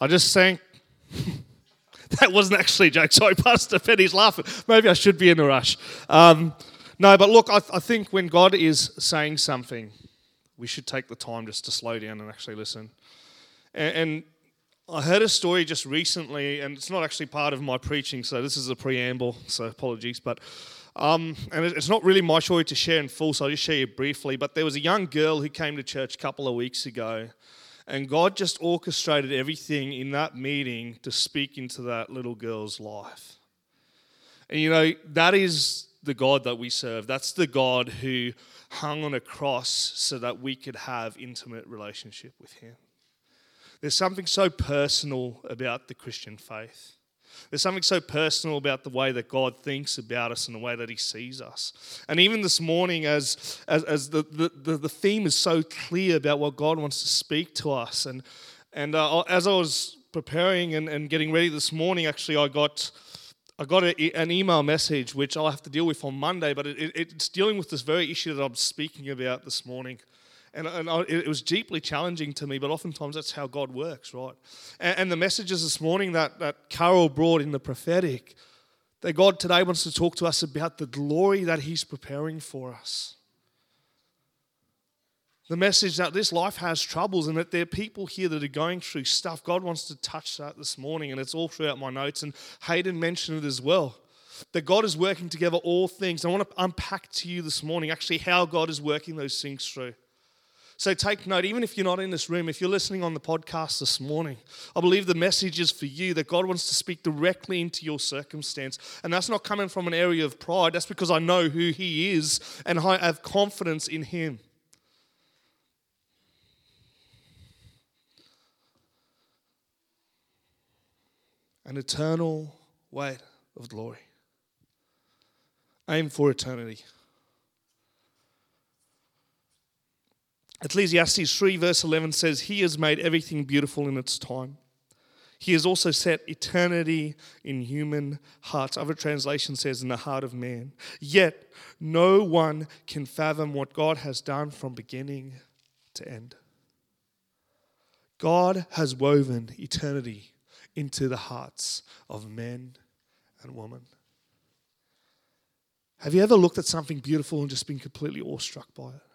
I just sang. that wasn't actually a joke. Sorry, Pastor Penny's laughing. Maybe I should be in a rush. Um, no, but look, I, I think when God is saying something, we should take the time just to slow down and actually listen. And, and I heard a story just recently, and it's not actually part of my preaching, so this is a preamble, so apologies. But um, and it's not really my story to share in full, so I'll just share it briefly. But there was a young girl who came to church a couple of weeks ago, and God just orchestrated everything in that meeting to speak into that little girl's life. And you know, that is the God that we serve. That's the God who hung on a cross so that we could have intimate relationship with him. There's something so personal about the Christian faith. There's something so personal about the way that God thinks about us and the way that He sees us. And even this morning, as, as, as the, the, the theme is so clear about what God wants to speak to us, and, and uh, as I was preparing and, and getting ready this morning, actually, I got. I got a, an email message which I'll have to deal with on Monday, but it, it, it's dealing with this very issue that I'm speaking about this morning. And, and I, it was deeply challenging to me, but oftentimes that's how God works, right? And, and the messages this morning that, that Carol brought in the prophetic, that God today wants to talk to us about the glory that He's preparing for us. The message that this life has troubles and that there are people here that are going through stuff. God wants to touch that this morning, and it's all throughout my notes. And Hayden mentioned it as well that God is working together all things. I want to unpack to you this morning actually how God is working those things through. So take note, even if you're not in this room, if you're listening on the podcast this morning, I believe the message is for you that God wants to speak directly into your circumstance. And that's not coming from an area of pride, that's because I know who He is and I have confidence in Him. An eternal weight of glory. Aim for eternity. Ecclesiastes 3, verse 11 says, He has made everything beautiful in its time. He has also set eternity in human hearts. Other translation says, in the heart of man. Yet no one can fathom what God has done from beginning to end. God has woven eternity into the hearts of men and women. Have you ever looked at something beautiful and just been completely awestruck by it?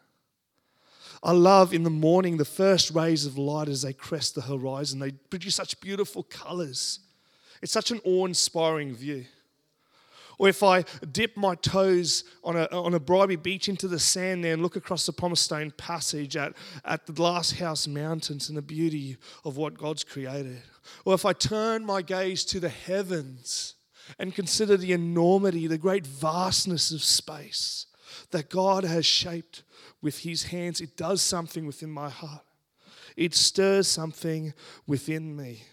I love in the morning the first rays of light as they crest the horizon. They produce such beautiful colors. It's such an awe inspiring view. Or if I dip my toes on a, on a Bribie beach into the sand there and look across the Pumicestone Passage at, at the Glasshouse Mountains and the beauty of what God's created. Or if I turn my gaze to the heavens and consider the enormity, the great vastness of space that God has shaped with his hands, it does something within my heart. It stirs something within me.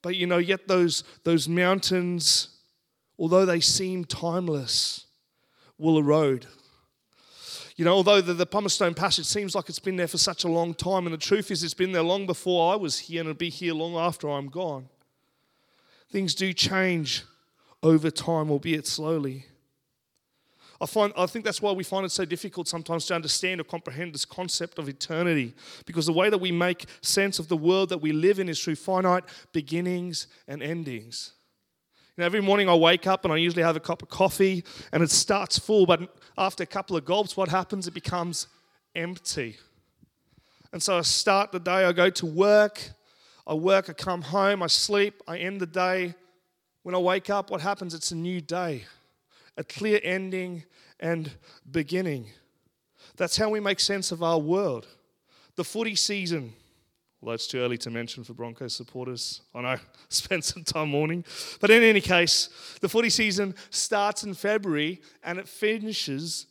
But you know, yet those, those mountains, although they seem timeless, will erode. You know, although the, the Pumicestone Passage seems like it's been there for such a long time, and the truth is it's been there long before I was here, and it'll be here long after I'm gone. Things do change over time, albeit slowly. I, find, I think that's why we find it so difficult sometimes to understand or comprehend this concept of eternity, because the way that we make sense of the world that we live in is through finite beginnings and endings. You know, every morning I wake up and I usually have a cup of coffee and it starts full, but after a couple of gulps, what happens? It becomes empty. And so I start the day, I go to work, I work, I come home, I sleep, I end the day. When I wake up, what happens? It's a new day a clear ending and beginning. That's how we make sense of our world. The footy season, although it's too early to mention for Broncos supporters. I know, spent some time mourning. But in any case, the footy season starts in February and it finishes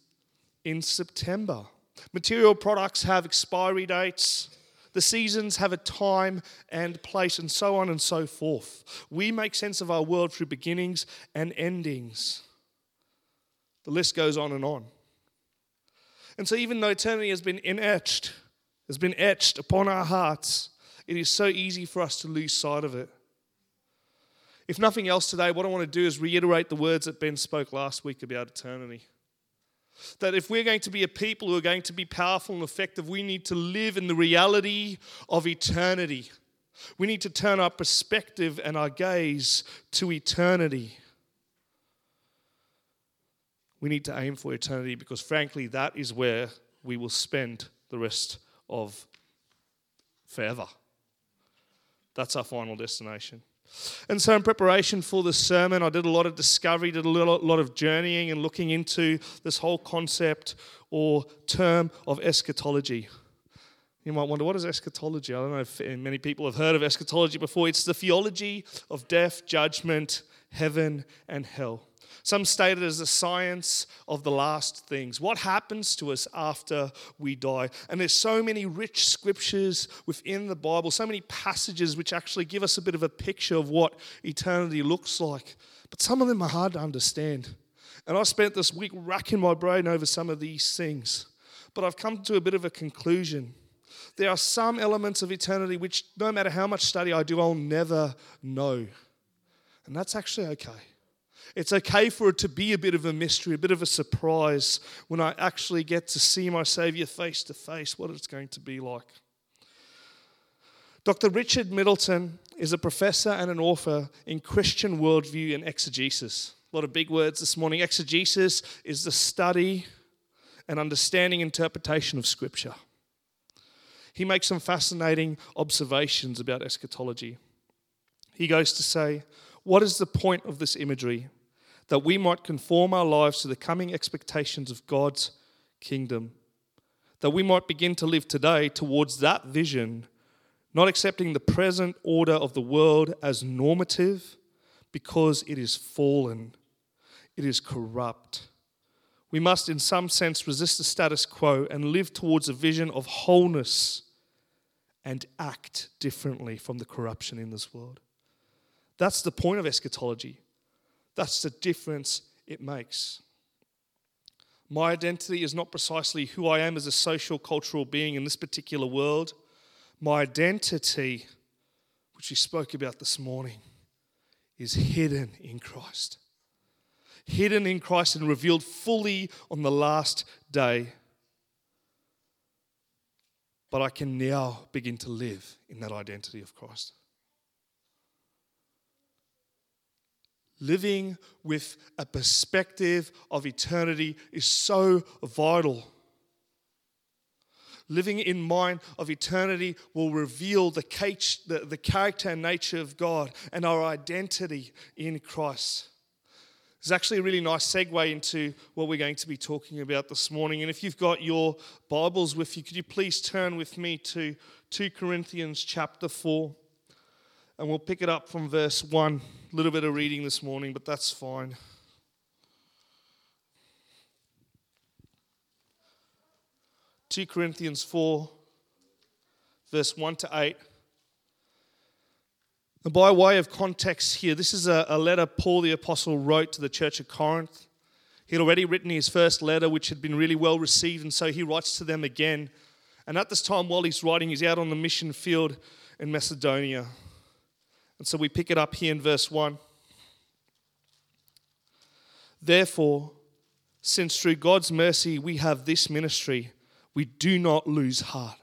in September. Material products have expiry dates. The seasons have a time and place, and so on and so forth. We make sense of our world through beginnings and endings. The list goes on and on. And so, even though eternity has been etched, has been etched upon our hearts, it is so easy for us to lose sight of it. If nothing else today, what I want to do is reiterate the words that Ben spoke last week about eternity. That if we're going to be a people who are going to be powerful and effective, we need to live in the reality of eternity. We need to turn our perspective and our gaze to eternity. We need to aim for eternity because, frankly, that is where we will spend the rest of forever. That's our final destination. And so, in preparation for this sermon, I did a lot of discovery, did a lot of journeying and looking into this whole concept or term of eschatology. You might wonder, what is eschatology? I don't know if many people have heard of eschatology before. It's the theology of death, judgment, heaven, and hell. Some state it as the science of the last things. What happens to us after we die? And there's so many rich scriptures within the Bible, so many passages which actually give us a bit of a picture of what eternity looks like. But some of them are hard to understand. And I spent this week racking my brain over some of these things. But I've come to a bit of a conclusion. There are some elements of eternity which, no matter how much study I do, I'll never know. And that's actually okay. It's okay for it to be a bit of a mystery, a bit of a surprise when I actually get to see my Savior face to face, what it's going to be like. Dr. Richard Middleton is a professor and an author in Christian worldview and exegesis. A lot of big words this morning. Exegesis is the study and understanding interpretation of Scripture. He makes some fascinating observations about eschatology. He goes to say, What is the point of this imagery? That we might conform our lives to the coming expectations of God's kingdom, that we might begin to live today towards that vision, not accepting the present order of the world as normative because it is fallen, it is corrupt. We must, in some sense, resist the status quo and live towards a vision of wholeness and act differently from the corruption in this world. That's the point of eschatology. That's the difference it makes. My identity is not precisely who I am as a social cultural being in this particular world. My identity, which we spoke about this morning, is hidden in Christ. Hidden in Christ and revealed fully on the last day. But I can now begin to live in that identity of Christ. Living with a perspective of eternity is so vital. Living in mind of eternity will reveal the, the, character and nature of God and our identity in Christ. It's actually a really nice segue into what we're going to be talking about this morning. And if you've got your Bibles with you, could you please turn with me to 2 Corinthians chapter 4? And we'll pick it up from verse 1. A little bit of reading this morning, but that's fine. Two Corinthians 4, verse 1 to 8. And by way of context here, this is a, a letter Paul the Apostle wrote to the church of Corinth. He had already written his first letter, which had been really well received, and so he writes to them again. And at this time, while he's writing, he's out on the mission field in Macedonia. And so we pick it up here in verse 1. Therefore, since through God's mercy we have this ministry, we do not lose heart.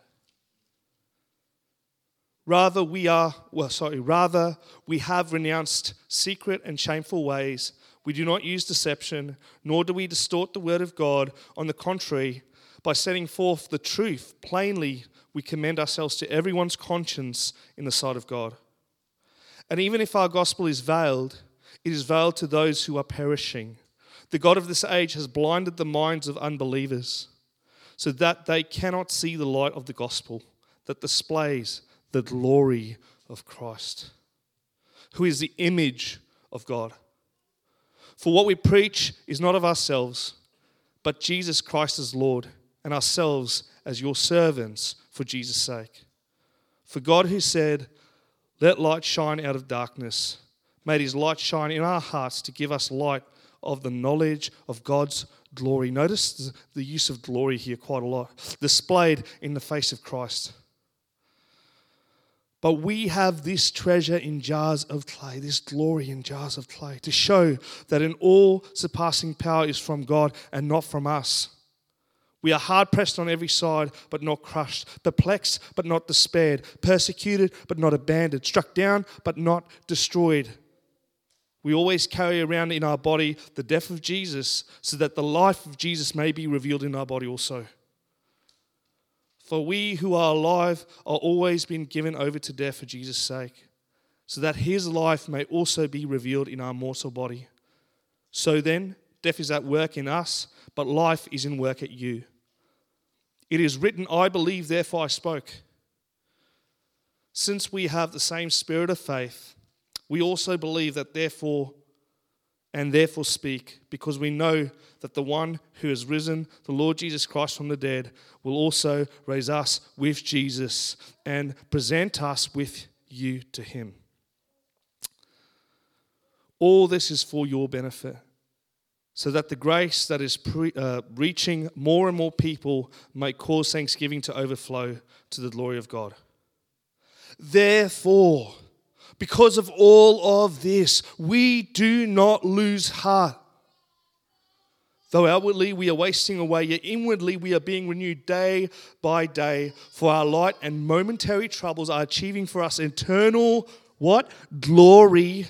Rather, we are, well, sorry, rather, we have renounced secret and shameful ways. We do not use deception, nor do we distort the word of God. On the contrary, by setting forth the truth plainly, we commend ourselves to everyone's conscience in the sight of God. And even if our gospel is veiled, it is veiled to those who are perishing. The God of this age has blinded the minds of unbelievers so that they cannot see the light of the gospel that displays the glory of Christ, who is the image of God. For what we preach is not of ourselves, but Jesus Christ as Lord, and ourselves as your servants for Jesus' sake. For God, who said, let light shine out of darkness. May his light shine in our hearts to give us light of the knowledge of God's glory. Notice the use of glory here quite a lot, displayed in the face of Christ. But we have this treasure in jars of clay, this glory in jars of clay, to show that in all surpassing power is from God and not from us. We are hard pressed on every side, but not crushed, perplexed, but not despaired, persecuted, but not abandoned, struck down, but not destroyed. We always carry around in our body the death of Jesus, so that the life of Jesus may be revealed in our body also. For we who are alive are always being given over to death for Jesus' sake, so that his life may also be revealed in our mortal body. So then, death is at work in us, but life is in work at you. It is written, I believe, therefore I spoke. Since we have the same spirit of faith, we also believe that therefore and therefore speak, because we know that the one who has risen, the Lord Jesus Christ from the dead, will also raise us with Jesus and present us with you to him. All this is for your benefit, so that the grace that is pre, uh, reaching more and more people may cause thanksgiving to overflow to the glory of God. Therefore, because of all of this, we do not lose heart. Though outwardly we are wasting away, yet inwardly we are being renewed day by day. For our light and momentary troubles are achieving for us eternal what? Glory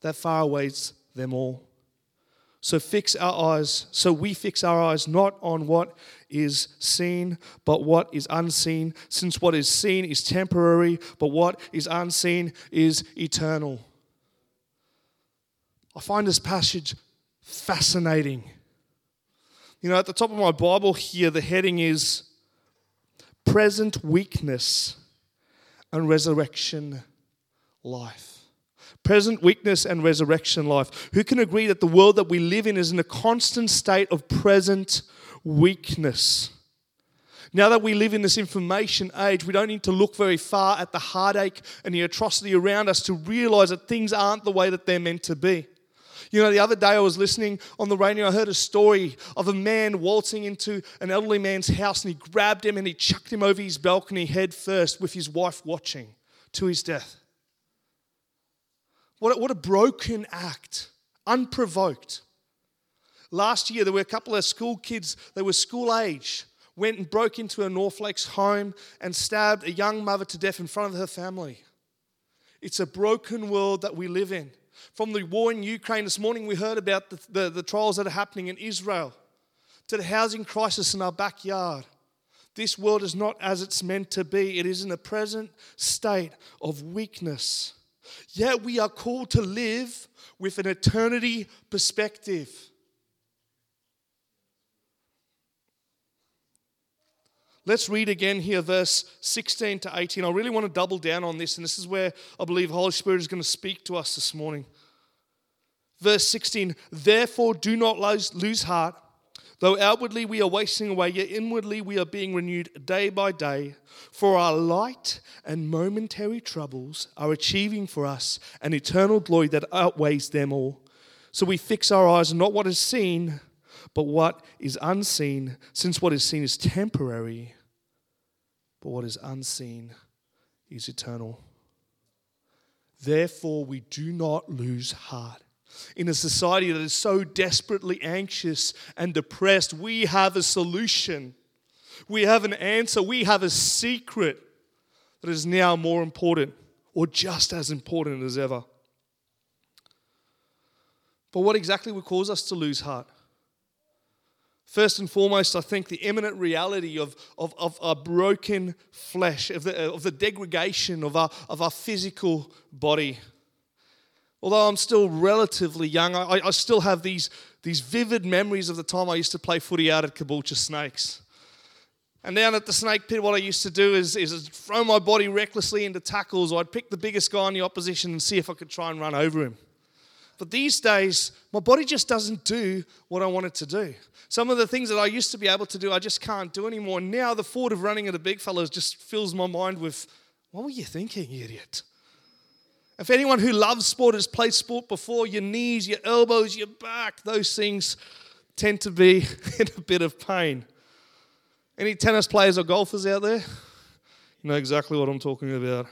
that far awaits them all. So fix our eyes, so we fix our eyes not on what is seen, but what is unseen, since what is seen is temporary, but what is unseen is eternal. I find this passage fascinating. You know, at the top of my Bible here, the heading is Present Weakness and Resurrection Life present weakness and resurrection life. Who can agree that the world that we live in is in a constant state of present weakness? Now that we live in this information age, we don't need to look very far at the heartache and the atrocity around us to realize that things aren't the way that they're meant to be. You know, the other day I was listening on the radio, I heard a story of a man waltzing into an elderly man's house and he grabbed him and he chucked him over his balcony head first with his wife watching to his death. What a, what a broken act, unprovoked. Last year, there were a couple of school kids, they were school age, went and broke into a North Lakes home and stabbed a young mother to death in front of her family. It's a broken world that we live in. From the war in Ukraine this morning, we heard about the, the, the trials that are happening in Israel, to the housing crisis in our backyard. This world is not as it's meant to be. It is in a present state of weakness. Yet we are called to live with an eternity perspective. Let's read again here, verse 16 to 18. I really want to double down on this, and this is where I believe Holy Spirit is going to speak to us this morning. Verse 16, therefore do not lose, lose heart. Though outwardly we are wasting away, yet inwardly we are being renewed day by day. For our light and momentary troubles are achieving for us an eternal glory that outweighs them all. So we fix our eyes on not what is seen, but what is unseen, since what is seen is temporary, but what is unseen is eternal. Therefore, we do not lose heart in a society that is so desperately anxious and depressed, we have a solution. We have an answer. We have a secret that is now more important or just as important as ever. But what exactly would cause us to lose heart? First and foremost, I think the imminent reality of, of, of our broken flesh, of the, of the degradation of our, of our physical body. Although I'm still relatively young, I, I still have these, these vivid memories of the time I used to play footy out at Caboolture Snakes. And down at the snake pit, what I used to do is, is throw my body recklessly into tackles, or I'd pick the biggest guy in the opposition and see if I could try and run over him. But these days, my body just doesn't do what I want it to do. Some of the things that I used to be able to do, I just can't do anymore. Now, the thought of running at a big fellow just fills my mind with, what were you thinking, idiot? If anyone who loves sport has played sport before, your knees, your elbows, your back, those things tend to be in a bit of pain. Any tennis players or golfers out there? You know exactly what I'm talking about.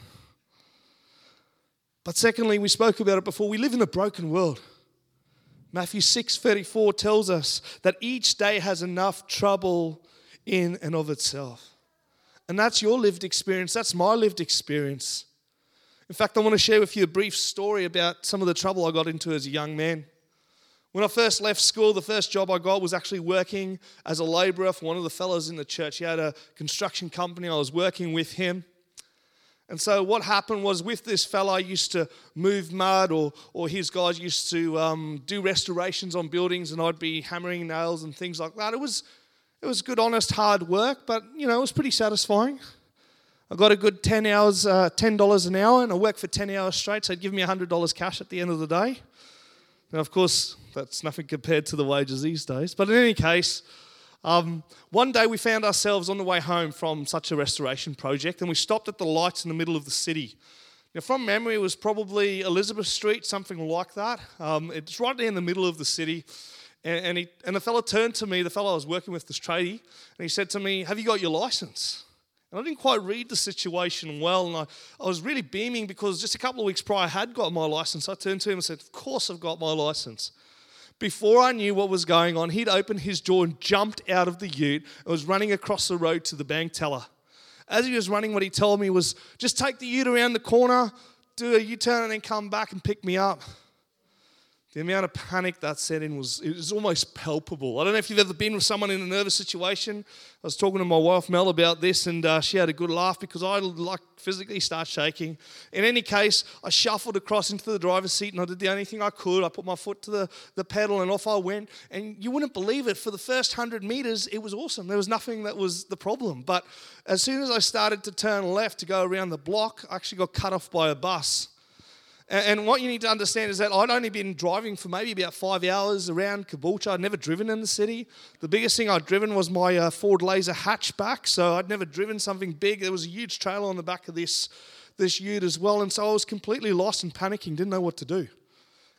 But secondly, we spoke about it before, we live in a broken world. Matthew 6:34 tells us that each day has enough trouble in and of itself. And that's your lived experience, that's my lived experience. In fact, I want to share with you a brief story about some of the trouble I got into as a young man. When I first left school, the first job I got was actually working as a laborer for one of the fellows in the church. He had a construction company, I was working with him. And so what happened was with this fellow, I used to move mud, or, or his guys used to um, do restorations on buildings, and I'd be hammering nails and things like that. It was, it was good, honest, hard work, but you know, it was pretty satisfying. I got a good 10 hours, uh, $10 an hour, and I worked for 10 hours straight, so it'd give me $100 cash at the end of the day. Now, of course, that's nothing compared to the wages these days. But in any case, um, one day we found ourselves on the way home from such a restoration project and we stopped at the lights in the middle of the city. Now, from memory, it was probably Elizabeth Street, something like that. Um, it's right there in the middle of the city. And, and, he, and the fellow turned to me, the fellow I was working with, this tradie, and he said to me, Have you got your license? And I didn't quite read the situation well, and I, I was really beaming because just a couple of weeks prior I had got my license. I turned to him and said, Of course I've got my license. Before I knew what was going on, he'd opened his door and jumped out of the ute and was running across the road to the bank teller. As he was running, what he told me was just take the ute around the corner, do a U turn, and then come back and pick me up. The amount of panic that set in was it was almost palpable. I don't know if you've ever been with someone in a nervous situation. I was talking to my wife Mel about this, and uh, she had a good laugh because I like physically start shaking. In any case, I shuffled across into the driver's seat, and I did the only thing I could. I put my foot to the, the pedal, and off I went. And you wouldn't believe it. For the first hundred meters, it was awesome. There was nothing that was the problem. But as soon as I started to turn left to go around the block, I actually got cut off by a bus. And what you need to understand is that I'd only been driving for maybe about five hours around Caboolture. I'd never driven in the city. The biggest thing I'd driven was my uh, Ford Laser hatchback, so I'd never driven something big. There was a huge trailer on the back of this, this ute as well, and so I was completely lost and panicking, didn't know what to do.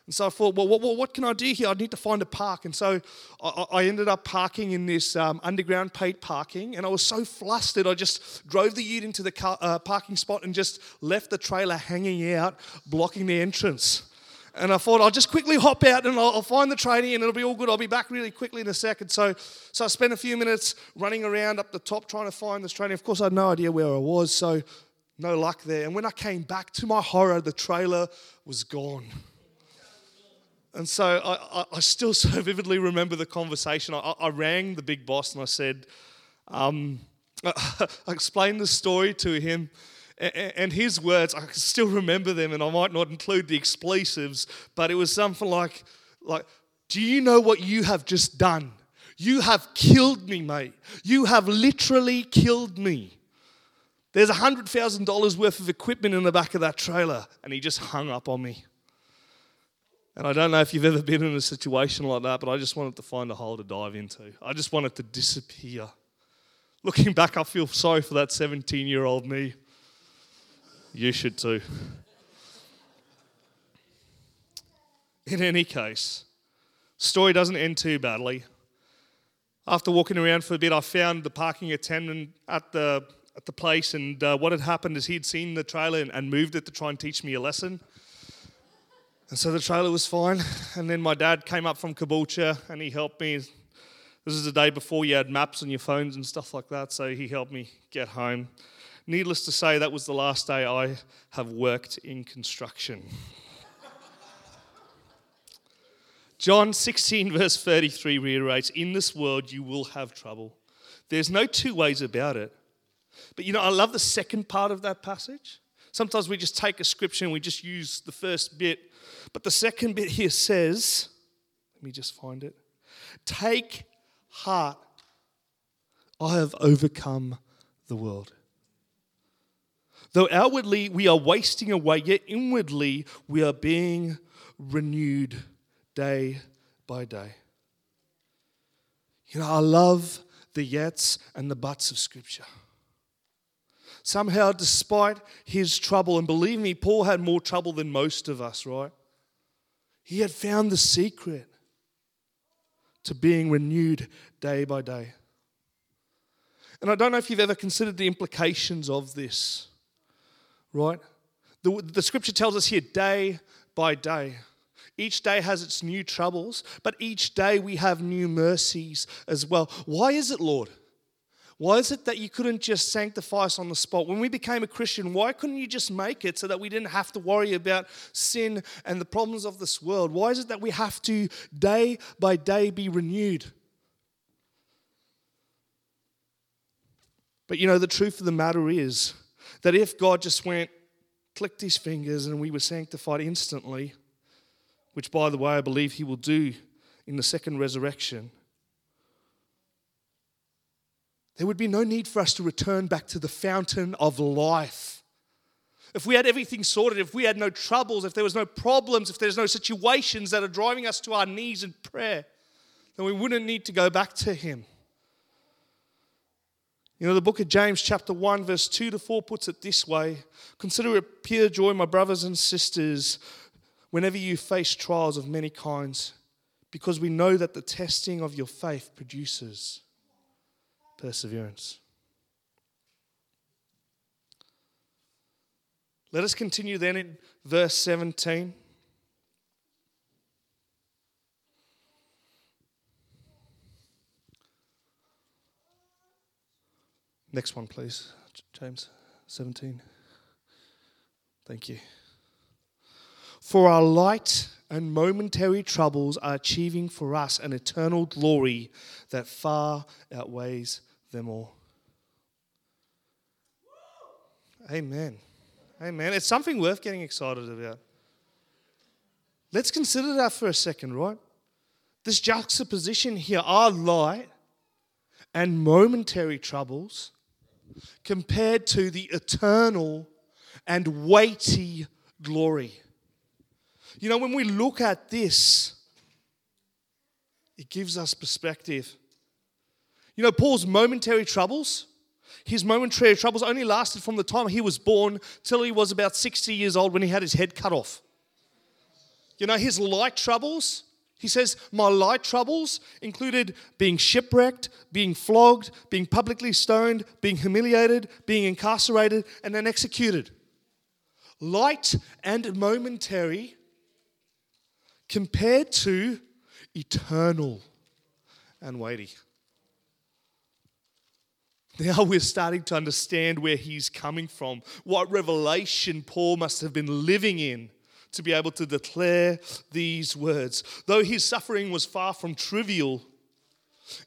And so I thought, well, what, what, can I do here? I need to find a park. And so I, I ended up parking in this um, underground paid parking. And I was so flustered, I just drove the ute into the car, uh, parking spot and just left the trailer hanging out, blocking the entrance. And I thought I'll just quickly hop out and I'll, I'll find the tradie and it'll be all good. I'll be back really quickly in a second. So, so I spent a few minutes running around up the top trying to find this tradie. Of course, I had no idea where I was, so no luck there. And when I came back, to my horror, the trailer was gone. And so I, I, still so vividly remember the conversation. I, I rang the big boss and I said, um, I explained the story to him. And his words, I can still remember them, and I might not include the explosives, but it was something like, like, do you know what you have just done? You have killed me, mate. You have literally killed me. There's $100,000 worth of equipment in the back of that trailer. And he just hung up on me. And I don't know if you've ever been in a situation like that, but I just wanted to find a hole to dive into. I just wanted to disappear. Looking back, I feel sorry for that 17 year old me. You should too. In any case, story doesn't end too badly. After walking around for a bit, I found the parking attendant at the at the place, and uh, what had happened is he'd seen the trailer and, and moved it to try and teach me a lesson. And so the trailer was fine. And then my dad came up from Caboolture and he helped me. This is the day before you had maps on your phones and stuff like that. So he helped me get home. Needless to say, that was the last day I have worked in construction. John 16, verse 33 reiterates In this world you will have trouble. There's no two ways about it. But you know, I love the second part of that passage. Sometimes we just take a scripture and we just use the first bit but the second bit here says, let me just find it. Take heart, I have overcome the world. Though outwardly we are wasting away, yet inwardly we are being renewed day by day. You know, I love the yets and the buts of Scripture. Somehow, despite his trouble, and believe me, Paul had more trouble than most of us, right? He had found the secret to being renewed day by day. And I don't know if you've ever considered the implications of this, right? The, the scripture tells us here day by day. Each day has its new troubles, but each day we have new mercies as well. Why is it, Lord? Why is it that you couldn't just sanctify us on the spot? When we became a Christian, why couldn't you just make it so that we didn't have to worry about sin and the problems of this world? Why is it that we have to day by day be renewed? But you know, the truth of the matter is that if God just went, clicked his fingers, and we were sanctified instantly, which by the way, I believe he will do in the second resurrection, there would be no need for us to return back to the fountain of life. If we had everything sorted, if we had no troubles, if there was no problems, if there's no situations that are driving us to our knees in prayer, then we wouldn't need to go back to him. You know, the book of James, chapter 1, verse 2 to 4, puts it this way Consider it pure joy, my brothers and sisters, whenever you face trials of many kinds, because we know that the testing of your faith produces perseverance. Let us continue then in verse 17. Next one, please. James 17. Thank you. For our light and momentary troubles are achieving for us an eternal glory that far outweighs them all. Amen. Amen. It's something worth getting excited about. Let's consider that for a second, right? This juxtaposition here, our light and momentary troubles compared to the eternal and weighty glory. You know, when we look at this, it gives us perspective. You know, Paul's momentary troubles, his momentary troubles only lasted from the time he was born till he was about 60 years old when he had his head cut off. You know, his light troubles, he says, My light troubles included being shipwrecked, being flogged, being publicly stoned, being humiliated, being incarcerated, and then executed. Light and momentary compared to eternal and weighty. Now we're starting to understand where he's coming from, what revelation Paul must have been living in to be able to declare these words. Though his suffering was far from trivial,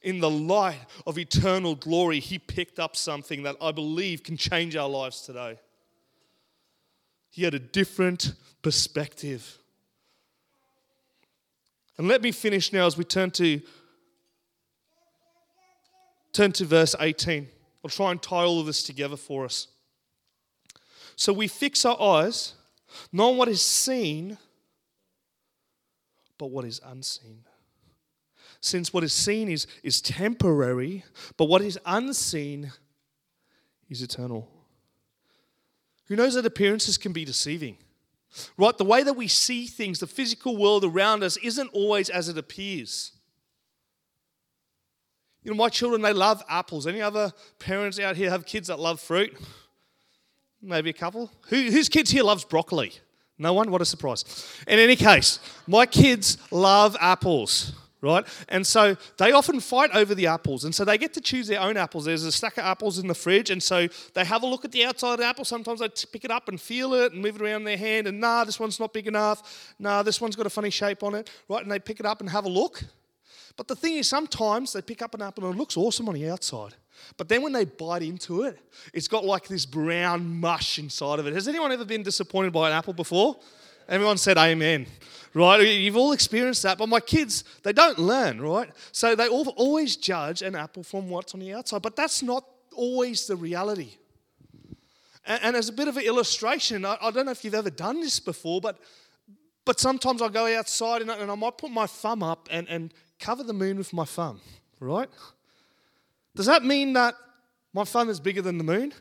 in the light of eternal glory, he picked up something that I believe can change our lives today. He had a different perspective. And let me finish now as we turn to turn to verse 18. I'll try and tie all of this together for us. So we fix our eyes not on what is seen, but what is unseen. Since what is seen is, is temporary, but what is unseen is eternal. Who knows that appearances can be deceiving? Right? The way that we see things, the physical world around us, isn't always as it appears. You know, my children, they love apples. Any other parents out here have kids that love fruit? Maybe a couple. Who, whose kids here loves broccoli? No one? What a surprise. In any case, my kids love apples, right? And so they often fight over the apples. And so they get to choose their own apples. There's a stack of apples in the fridge. And so they have a look at the outside of the apple. Sometimes they pick it up and feel it and move it around their hand. And nah, this one's not big enough. Nah, this one's got a funny shape on it, right? And they pick it up and have a look. But the thing is, sometimes they pick up an apple and it looks awesome on the outside. But then when they bite into it, it's got like this brown mush inside of it. Has anyone ever been disappointed by an apple before? Everyone said amen, right? You've all experienced that. But my kids, they don't learn, right? So they always judge an apple from what's on the outside. But that's not always the reality. And, as a bit of an illustration, I, don't know if you've ever done this before, but but sometimes I go outside and I, might put my thumb up and, and cover the moon with my thumb, right? Does that mean that my thumb is bigger than the moon?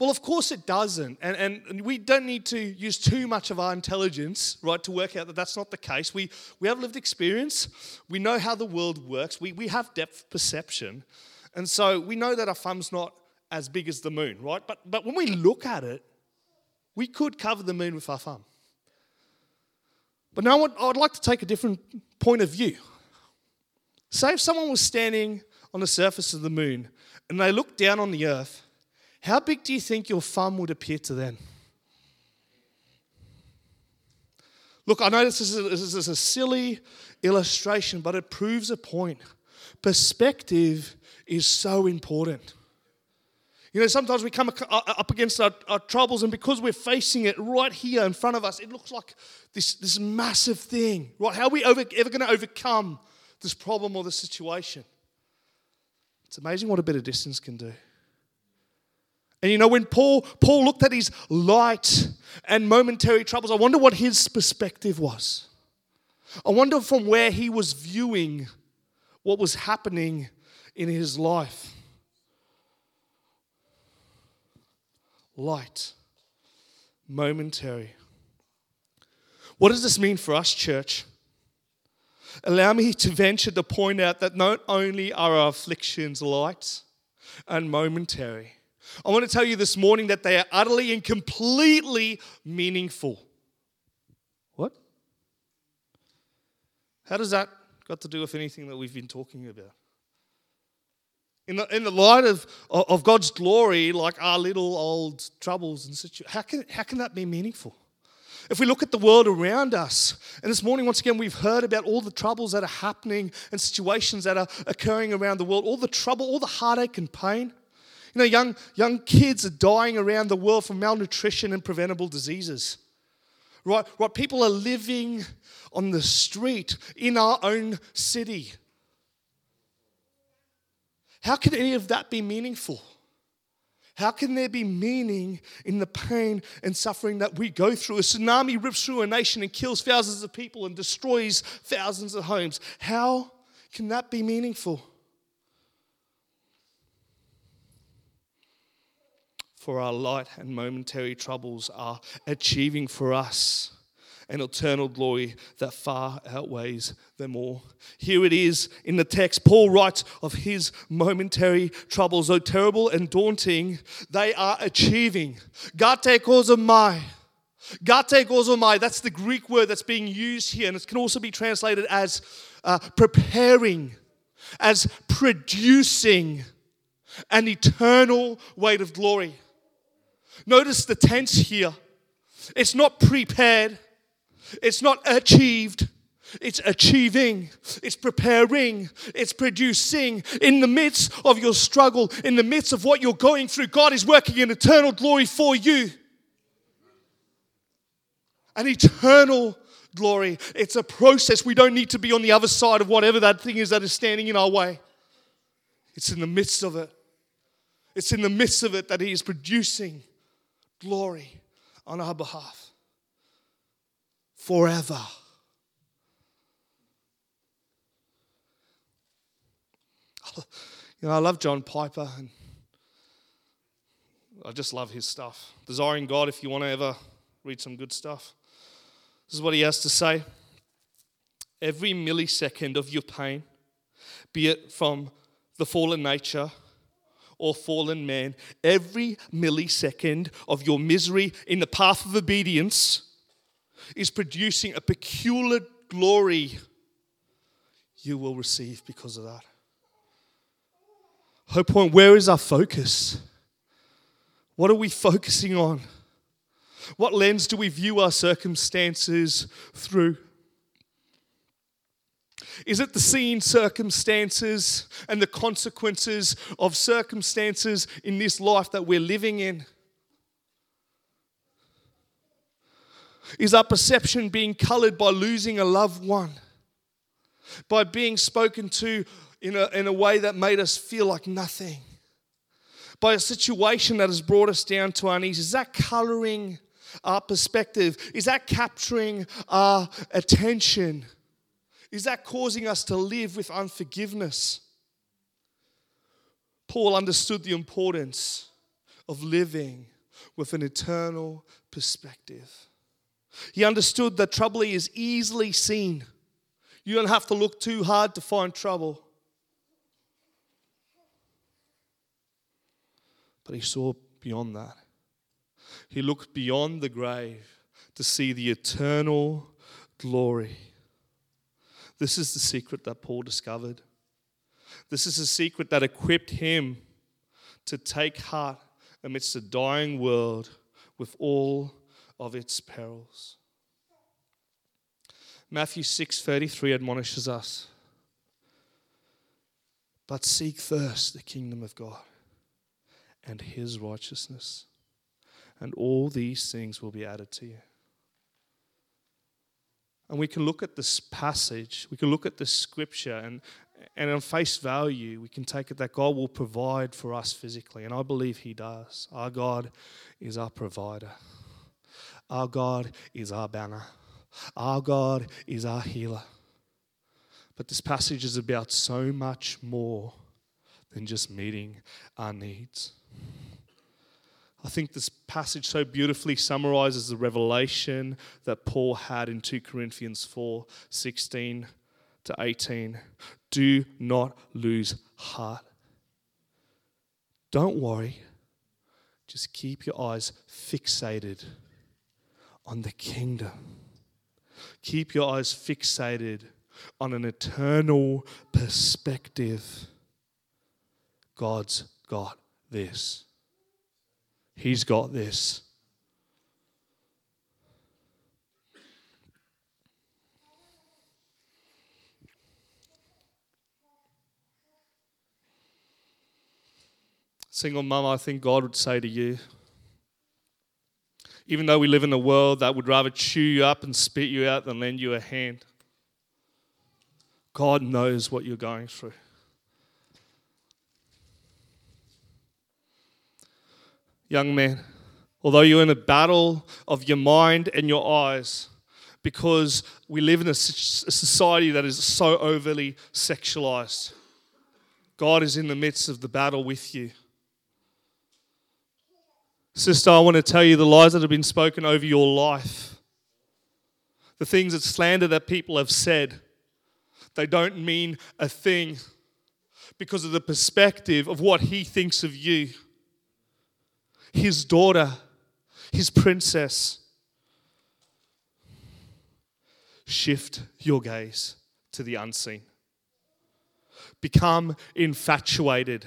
Well, of course it doesn't. And, and we don't need to use too much of our intelligence, right, to work out that that's not the case. We, we have lived experience, we know how the world works, we, we have depth perception. And so we know that our thumb's not as big as the moon, right? But, but when we look at it, we could cover the moon with our thumb. But now I'd like to take a different point of view. Say if someone was standing on the surface of the moon and they looked down on the earth, how big do you think your thumb would appear to them? Look, I know this is, a, this is a silly illustration, but it proves a point. Perspective is so important. You know, sometimes we come uh, up against our, our, troubles, and because we're facing it right here in front of us, it looks like this, this massive thing, right? How are we over, ever going to overcome this problem or this situation? It's amazing what a bit of distance can do. And you know, when Paul, Paul looked at his light and momentary troubles, I wonder what his perspective was. I wonder from where he was viewing what was happening in his life. Light, momentary. What does this mean for us, church? Allow me to venture to point out that not only are our afflictions light and momentary, I want to tell you this morning that they are utterly and completely meaningful. What? How does that got to do with anything that we've been talking about? In the, in the light of, of God's glory, like our little old troubles and situations, how can, how can that be meaningful? If we look at the world around us, and this morning, once again, we've heard about all the troubles that are happening and situations that are occurring around the world, all the trouble, all the heartache and pain. You know, young, young kids are dying around the world from malnutrition and preventable diseases. Right, right? People are living on the street in our own city. How can any of that be meaningful? How can there be meaning in the pain and suffering that we go through? A tsunami rips through a nation and kills thousands of people and destroys thousands of homes. How can that be meaningful? For our light and momentary troubles are achieving for us an eternal glory that far outweighs them all. Here it is in the text. Paul writes of his momentary troubles, though terrible and daunting, they are achieving. Gate kozomai. Gate kozomai, that's the Greek word that's being used here, and it can also be translated as uh, preparing, as producing an eternal weight of glory. Notice the tense here. It's not prepared, it's not achieved, it's achieving, it's preparing, it's producing. In the midst of your struggle, in the midst of what you're going through, God is working in eternal glory for you. An eternal glory. It's a process. We don't need to be on the other side of whatever that thing is that is standing in our way. It's in the midst of it. It's in the midst of it that He is producing glory on our behalf forever. You know, I love John Piper and I just love his stuff. Desiring God, if you want to ever read some good stuff. This is what he has to say. Every millisecond of your pain, be it from the fallen nature or fallen man, every millisecond of your misery in the path of obedience is producing a peculiar glory you will receive because of that. Hope Point, where is our focus? What are we focusing on? What lens do we view our circumstances through? Is it the seen circumstances and the consequences of circumstances in this life that we're living in? Is our perception being colored by losing a loved one? By being spoken to in a, in a way that made us feel like nothing? By a situation that has brought us down to our knees? Is that coloring our perspective? Is that capturing our attention? Is that causing us to live with unforgiveness? Paul understood the importance of living with an eternal perspective. He understood that trouble is easily seen. You don't have to look too hard to find trouble. But he saw beyond that. He looked beyond the grave to see the eternal glory. This is the secret that Paul discovered. This is a secret that equipped him to take heart amidst a dying world with all of its perils. Matthew 6:33 admonishes us. But seek first the kingdom of God and his righteousness, and all these things will be added to you. And we can look at this passage, we can look at this scripture, and, and on face value, we can take it that God will provide for us physically. And I believe He does. Our God is our provider, our God is our banner, our God is our healer. But this passage is about so much more than just meeting our needs. I think this passage so beautifully summarizes the revelation that Paul had in 2 Corinthians 4 16 to 18. Do not lose heart. Don't worry. Just keep your eyes fixated on the kingdom. Keep your eyes fixated on an eternal perspective. God's got this. He's got this. Single mum, I think God would say to you, even though we live in a world that would rather chew you up and spit you out than lend you a hand, God knows what you're going through. young man, although you're in a battle of your mind and your eyes, because we live in a society that is so overly sexualized, God is in the midst of the battle with you. Sister, I want to tell you the lies that have been spoken over your life, the things that slander that people have said, they don't mean a thing because of the perspective of what He thinks of you his daughter, his princess. Shift your gaze to the unseen. Become infatuated.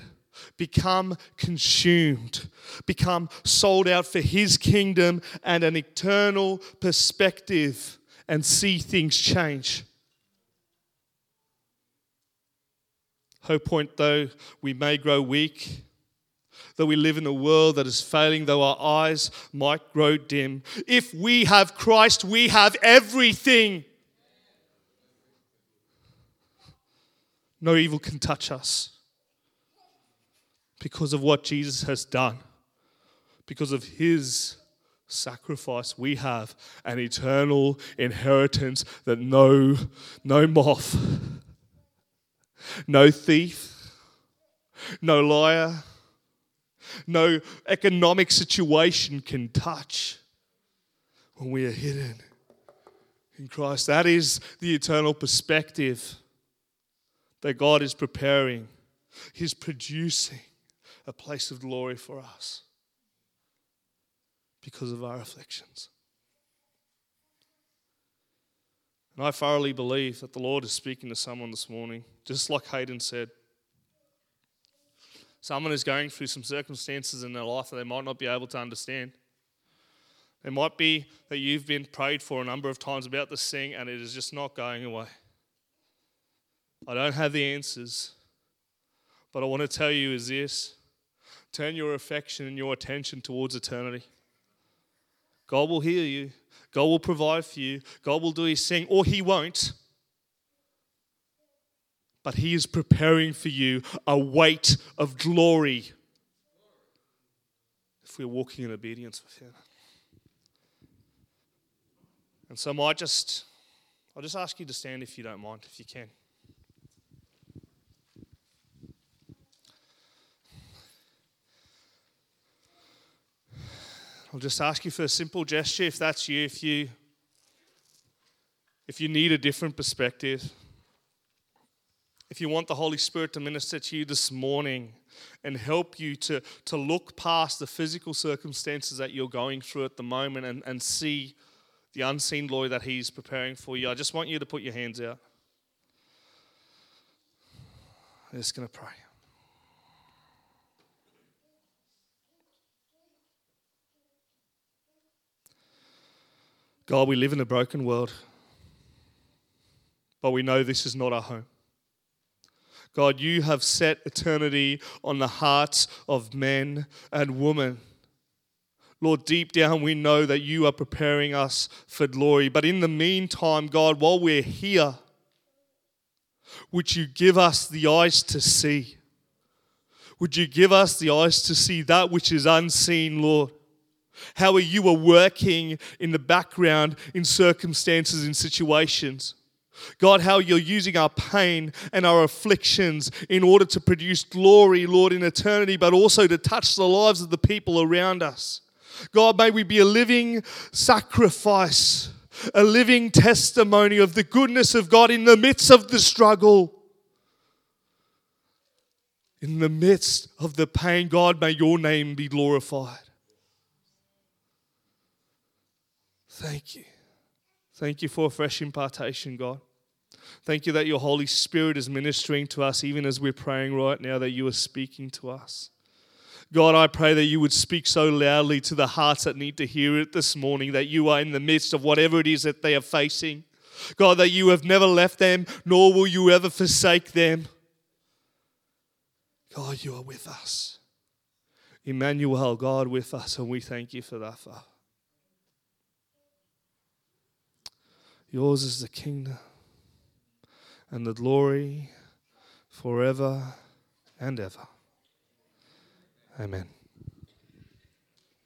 Become consumed. Become sold out for his kingdom and an eternal perspective and see things change. Hope Point, though we may grow weak, though we live in a world that is failing, though our eyes might grow dim. If we have Christ, we have everything. No evil can touch us because of what Jesus has done, because of his sacrifice we have an eternal inheritance that no no moth no thief no liar no economic situation can touch when we are hidden in Christ. That is the eternal perspective that God is preparing. He's producing a place of glory for us because of our afflictions. And I thoroughly believe that the Lord is speaking to someone this morning, just like Hayden said. Someone is going through some circumstances in their life that they might not be able to understand. It might be that you've been prayed for a number of times about this thing and it is just not going away. I don't have the answers, but I want to tell you is this turn your affection and your attention towards eternity. God will hear you, God will provide for you, God will do his thing, or he won't but He is preparing for you a weight of glory if we're walking in obedience with Him. And so, I might just, I'll just ask you to stand if you don't mind, if you can. I'll just ask you for a simple gesture if that's you, if you if you need a different perspective. if you want the Holy Spirit to minister to you this morning and help you to, to look past the physical circumstances that you're going through at the moment and, and see the unseen glory that He's preparing for you, I just want you to put your hands out. I'm just going to pray. God, we live in a broken world, but we know this is not our home. God, you have set eternity on the hearts of men and women. Lord, deep down we know that you are preparing us for glory. But in the meantime, God, while we're here, would you give us the eyes to see? Would you give us the eyes to see that which is unseen, Lord? How are you are working in the background in circumstances, in situations? God, how you're using our pain and our afflictions in order to produce glory, Lord, in eternity, but also to touch the lives of the people around us. God, may we be a living sacrifice, a living testimony of the goodness of God in the midst of the struggle. In the midst of the pain, God, may your name be glorified. Thank you. Thank you for a fresh impartation, God. Thank you that your Holy Spirit is ministering to us even as we're praying right now, that you are speaking to us. God, I pray that you would speak so loudly to the hearts that need to hear it this morning, that you are in the midst of whatever it is that they are facing. God, that you have never left them, nor will you ever forsake them. God, you are with us. Emmanuel, God, with us, and we thank you for that, Father. Yours is the kingdom and the glory forever and ever. Amen.